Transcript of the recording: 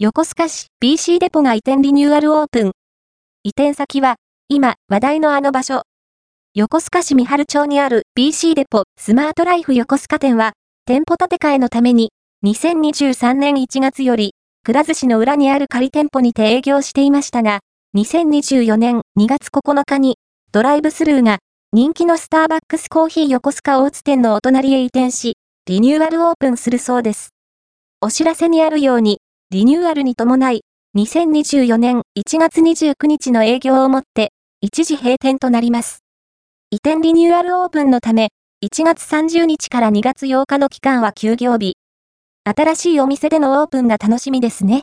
横須賀市 BC デポが移転リニューアルオープン。移転先は、今話題のあの場所。横須賀市三春町にある BC デポスマートライフ横須賀店は、店舗建て替えのために、2023年1月より、くら寿司の裏にある仮店舗にて営業していましたが、2024年2月9日に、ドライブスルーが、人気のスターバックスコーヒー横須賀大津店のお隣へ移転し、リニューアルオープンするそうです。お知らせにあるように、リニューアルに伴い、2024年1月29日の営業をもって、一時閉店となります。移転リニューアルオープンのため、1月30日から2月8日の期間は休業日。新しいお店でのオープンが楽しみですね。